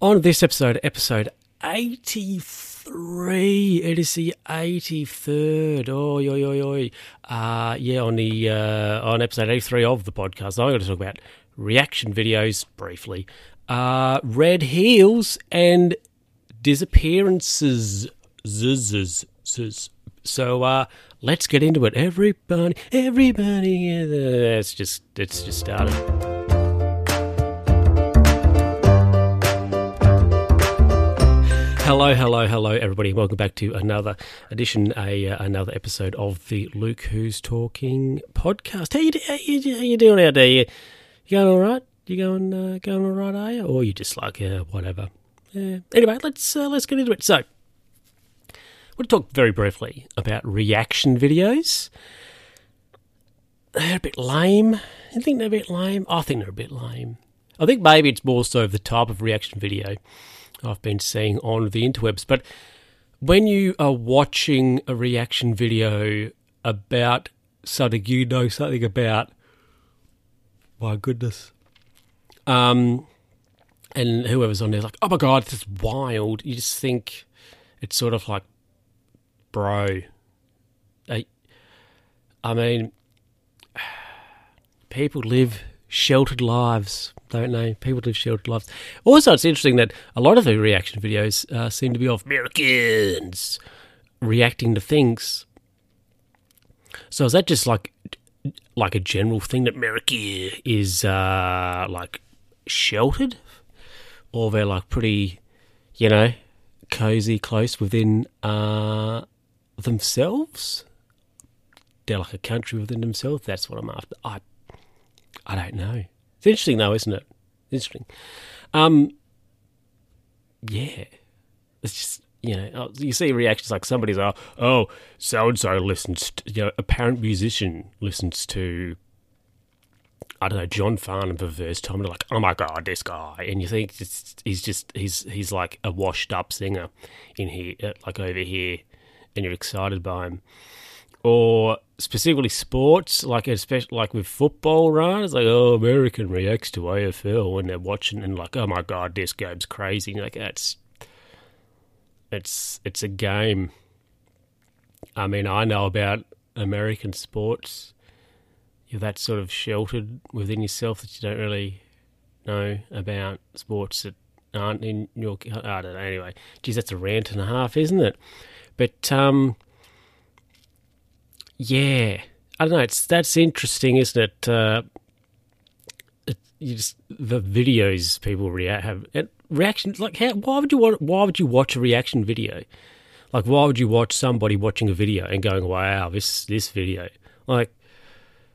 On this episode, episode 83, it is the 83rd. Oh, oi, oi, oi. Uh, yeah, on the uh, on episode 83 of the podcast, I'm going to talk about reaction videos briefly, uh, red heels, and disappearances. So uh, let's get into it. Everybody, everybody, it's just it's just started. Hello, hello, hello, everybody. Welcome back to another edition, a uh, another episode of the Luke Who's Talking podcast. How you, how you, how you doing out there? You, you going all right? You going uh, going all right? Are you? Or you just like uh, whatever? Yeah. Anyway, let's uh, let's get into it. So, we'll talk very briefly about reaction videos. They're a bit lame. You think they're a bit lame? I think they're a bit lame. I think maybe it's more so the type of reaction video I've been seeing on the interwebs. But when you are watching a reaction video about something you know something about, my goodness, um, and whoever's on there like, oh my god, this is wild. You just think it's sort of like, bro, I, I mean, people live sheltered lives, don't they? People live sheltered lives. Also, it's interesting that a lot of the reaction videos uh, seem to be of Americans reacting to things. So is that just like like a general thing that America is uh, like sheltered, or they're like pretty, you know, cozy, close within uh, themselves? They're like a country within themselves. That's what I'm after. I I don't know. It's interesting though, isn't it? Interesting. Um, yeah, it's just you know oh, you see reactions like somebody's like, oh, so and so listens, to, you know, apparent musician listens to. I don't know John Farnham for the first time. They're like, "Oh my god, this guy!" And you think he's just he's he's like a washed-up singer in here, like over here, and you're excited by him or specifically sports, like especially like with football, right? It's like, oh, American reacts to AFL when they're watching and like, oh my god, this game's crazy. Like that's it's it's a game. I mean, I know about American sports. You're that sort of sheltered within yourself that you don't really know about sports that aren't in your. I don't know. Anyway, geez, that's a rant and a half, isn't it? But um, yeah, I don't know. It's that's interesting, isn't it? Uh, it you just the videos people react have and reactions like how, why would you want why would you watch a reaction video? Like why would you watch somebody watching a video and going, "Wow, this this video." Like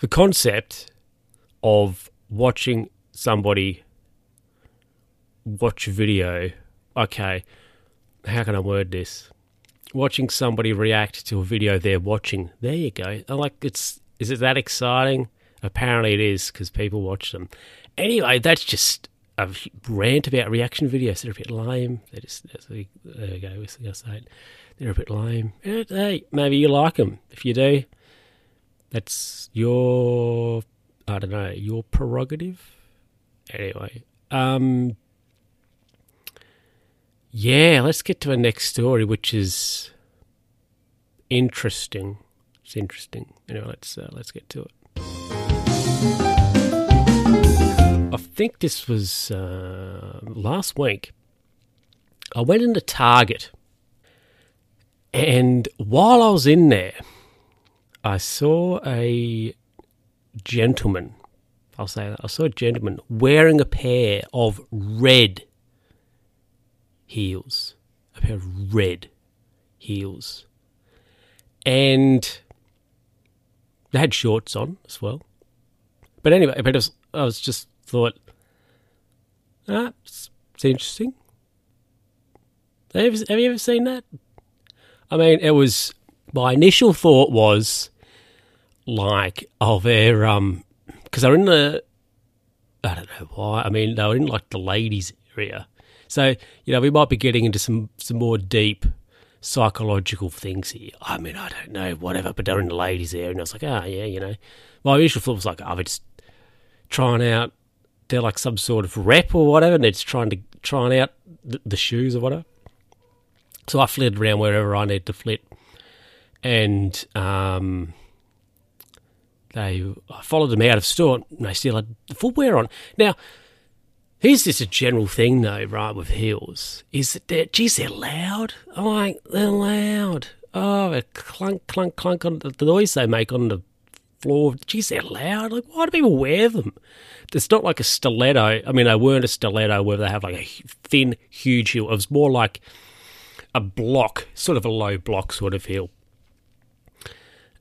the concept of watching somebody watch a video. Okay, how can I word this? Watching somebody react to a video they're watching. There you go. I'm like, it's is it that exciting? Apparently, it is because people watch them. Anyway, that's just a rant about reaction videos. They're a bit lame. They just there we go. Gonna say it. They're a bit lame. Hey, maybe you like them. If you do, that's your I don't know your prerogative. Anyway, um, yeah, let's get to our next story, which is interesting. It's interesting. Anyway, let's uh, let's get to it. I think this was uh, last week. I went into Target, and while I was in there, I saw a gentleman. I'll say that. I saw a gentleman wearing a pair of red heels, a pair of red heels. And they had shorts on as well. But anyway, but was, I was just thought, ah, it's, interesting. Have you, have you ever seen that? I mean, it was my initial thought was like, oh, they're um, because they're in the, I don't know why. I mean, they were in like the ladies area, so, you know, we might be getting into some, some more deep psychological things here. I mean, I don't know, whatever, but they're in the ladies there. And I was like, oh, yeah, you know. My initial thought was like, oh, they're just trying out, they're like some sort of rep or whatever, and they're just trying to, trying out the, the shoes or whatever. So I flitted around wherever I needed to flit, and um, they I followed them out of store. And they still had the footwear on. Now, here's just a general thing though, right? With heels, is that they're, geez, they're loud. I'm like, they're loud. Oh, a clunk, clunk, clunk on the, the noise they make on the floor. Geez, they're loud. Like, why do people wear them? It's not like a stiletto. I mean, they weren't a stiletto where they have like a thin, huge heel. It was more like a block, sort of a low block sort of heel.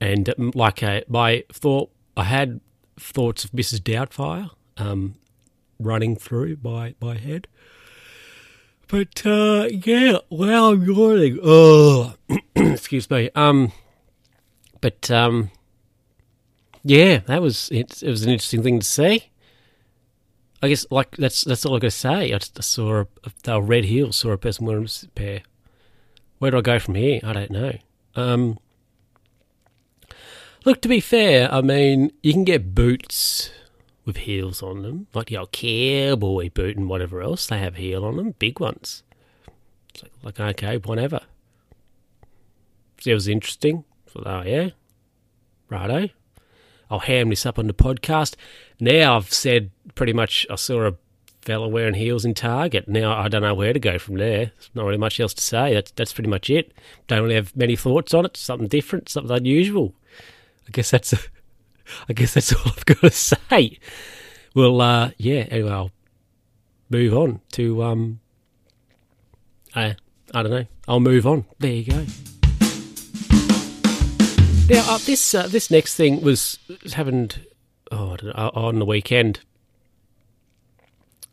And um, like a, my thought, I had thoughts of Mrs. Doubtfire um, running through my, my head. But uh, yeah, well, I'm yawning. Oh, excuse me. Um, but um, yeah, that was it. It was an interesting thing to see. I guess like that's that's all I got to say. I, just, I saw a, a, red heels. Saw a person wearing a pair. Where do I go from here? I don't know. Um, look, to be fair, I mean, you can get boots with heels on them, like the cowboy boot and whatever else. They have heel on them, big ones. It's like, like okay, whatever. So it was interesting. Thought, oh yeah, righto. I'll ham this up on the podcast. Now I've said pretty much I saw a fella wearing heels in Target. Now I don't know where to go from there. There's not really much else to say. That's that's pretty much it. Don't really have many thoughts on it. Something different, something unusual. I guess that's a, I guess that's all I've got to say. Well, uh, yeah. Anyway, I'll move on to um. I I don't know. I'll move on. There you go. Now, uh, this uh, this next thing was happened oh, know, uh, on the weekend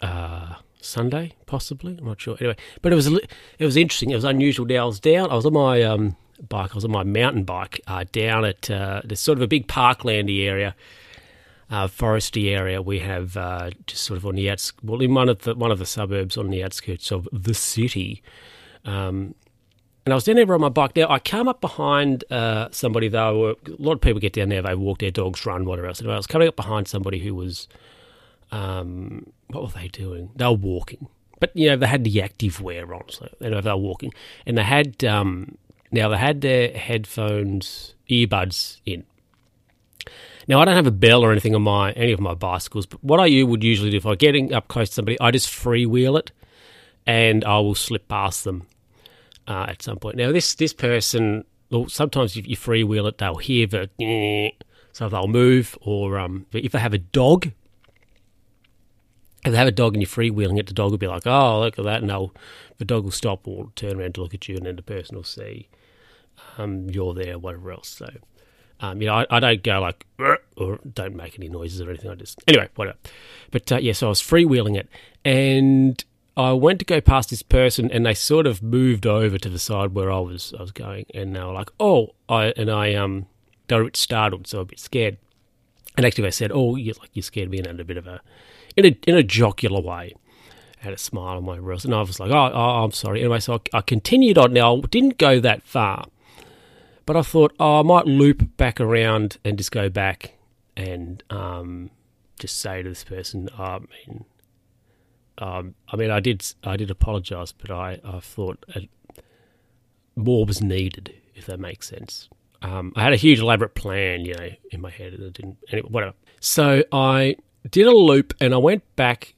uh, Sunday, possibly. I'm not sure. Anyway, but it was it was interesting. It was unusual. Now I was down. I was on my um, bike. I was on my mountain bike uh, down at uh, there's sort of a big parklandy area, uh, foresty area. We have uh, just sort of on the outskirts, well, in one of the one of the suburbs on the outskirts of the city. Um, and I was down there on my bike. Now I come up behind uh, somebody. Though a lot of people get down there. They walk their dogs, run, whatever else. And I was coming up behind somebody who was um, what were they doing? They were walking, but you know they had the active wear on, so they were walking, and they had um, now they had their headphones, earbuds in. Now I don't have a bell or anything on my any of my bicycles, but what I would usually do if I'm getting up close to somebody, I just freewheel it, and I will slip past them uh, at some point. Now this this person, well, sometimes if you freewheel it, they'll hear the so they'll move, or um, if they have a dog, if they have a dog and you're freewheeling it, the dog will be like, "Oh, look at that!" and they'll, the dog will stop or turn around to look at you, and then the person will see um, you're there, whatever else. So, um, you know, I, I, don't go like or don't make any noises or anything. I just anyway, whatever. But uh, yeah, so I was freewheeling it, and I went to go past this person, and they sort of moved over to the side where I was I was going, and they were like, "Oh," I and I um, they were a bit startled, so a bit scared. And actually, they said, "Oh, you like you scared me," and a bit of a in a in a jocular way. Had a smile on my rose, and I was like, "Oh, oh I'm sorry." Anyway, so I, I, continued on. Now, I didn't go that far, but I thought, "Oh, I might loop back around and just go back and um, just say to this person, I mean, um, I mean, I did, I did apologise, but I, I thought more was needed, if that makes sense. Um, I had a huge elaborate plan, you know, in my head, and it didn't. Anyway, whatever. So I did a loop and I went back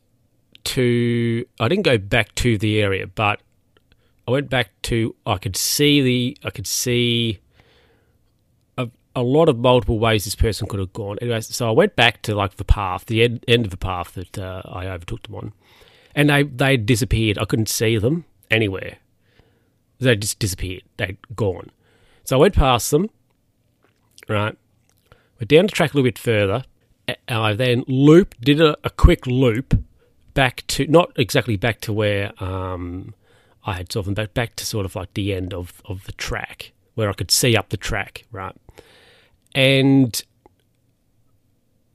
to I didn't go back to the area, but I went back to I could see the I could see a, lot of multiple ways this person could have gone. Anyway, so I went back to like the path, the end, end of the path that uh, I overtook them on, and they they disappeared. I couldn't see them anywhere. They just disappeared. They'd gone. So I went past them. Right, went down the track a little bit further, I then looped, did a, a, quick loop back to not exactly back to where um, I had sort of back back to sort of like the end of of the track where I could see up the track, right? And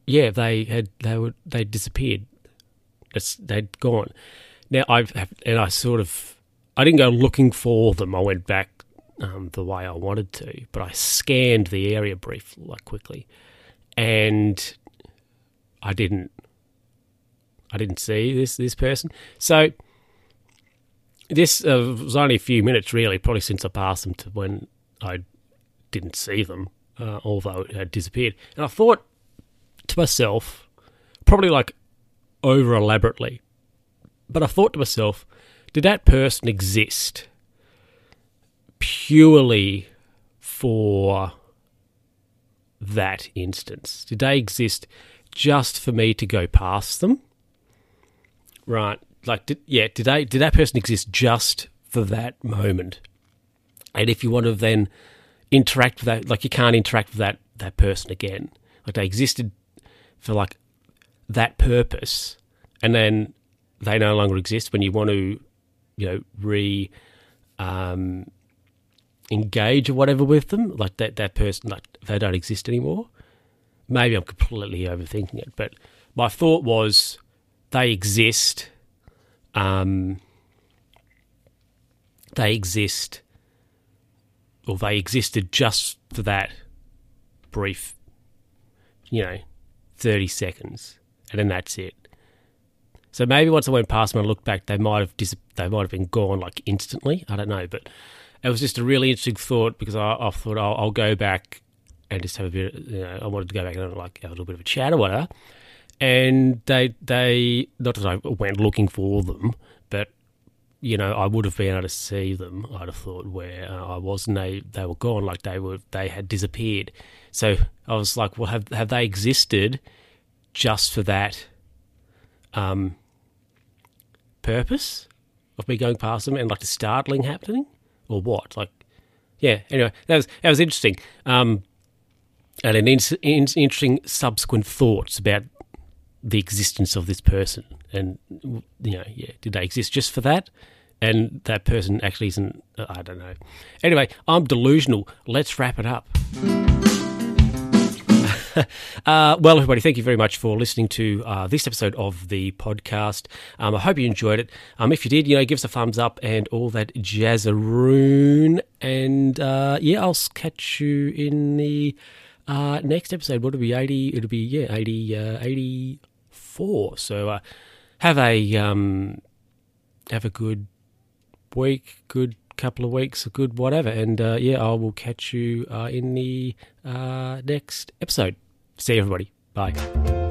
yeah, they had they were they disappeared. It's, they'd gone. Now I've and I sort of I didn't go looking for them. I went back um, the way I wanted to, but I scanned the area briefly, like quickly, and I didn't I didn't see this this person. So this uh, was only a few minutes, really, probably since I passed them to when I didn't see them, uh, although it had disappeared. And I thought to myself, probably like over elaborately, but I thought to myself, did that person exist purely for that instance? Did they exist just for me to go past them? Right. Like, did, yeah, did they, did that person exist just for that moment? And if you want to then interact with that, like you can't interact with that, that person again. Like they existed for like that purpose and then they no longer exist when you want to, you know, re um, engage or whatever with them, like that, that person, like they don't exist anymore. Maybe I'm completely overthinking it, but my thought was they exist. Um, they exist, or they existed just for that brief, you know, 30 seconds, and then that's it. So maybe once I went past them and looked back, they might have dis- they might have been gone like instantly. I don't know, but it was just a really interesting thought because I, I thought I'll, I'll, go back and just have a bit. You know, I wanted to go back and like have a little bit of a chat or whatever. And they they not that I went looking for them, you know I would have been able to see them. I'd have thought where uh, I was, and they they were gone, like they were they had disappeared. So I was like, well, have have they existed just for that? Um, purpose of me going past them and like the startling happening or what? Like, yeah. Anyway, that was that was interesting. Um, and an in, in, interesting subsequent thoughts about the existence of this person, and you know, yeah, did they exist just for that? And that person actually isn't. I don't know. Anyway, I'm delusional. Let's wrap it up. uh, well, everybody, thank you very much for listening to uh, this episode of the podcast. Um, I hope you enjoyed it. Um, if you did, you know, give us a thumbs up and all that jazzaroon. And uh, yeah, I'll catch you in the uh, next episode. What'll be eighty? It'll be yeah, 80, uh, 84. So uh, have a um, have a good week. Good couple of weeks, a good whatever. And uh, yeah, I will catch you uh, in the uh, next episode. See everybody. Bye.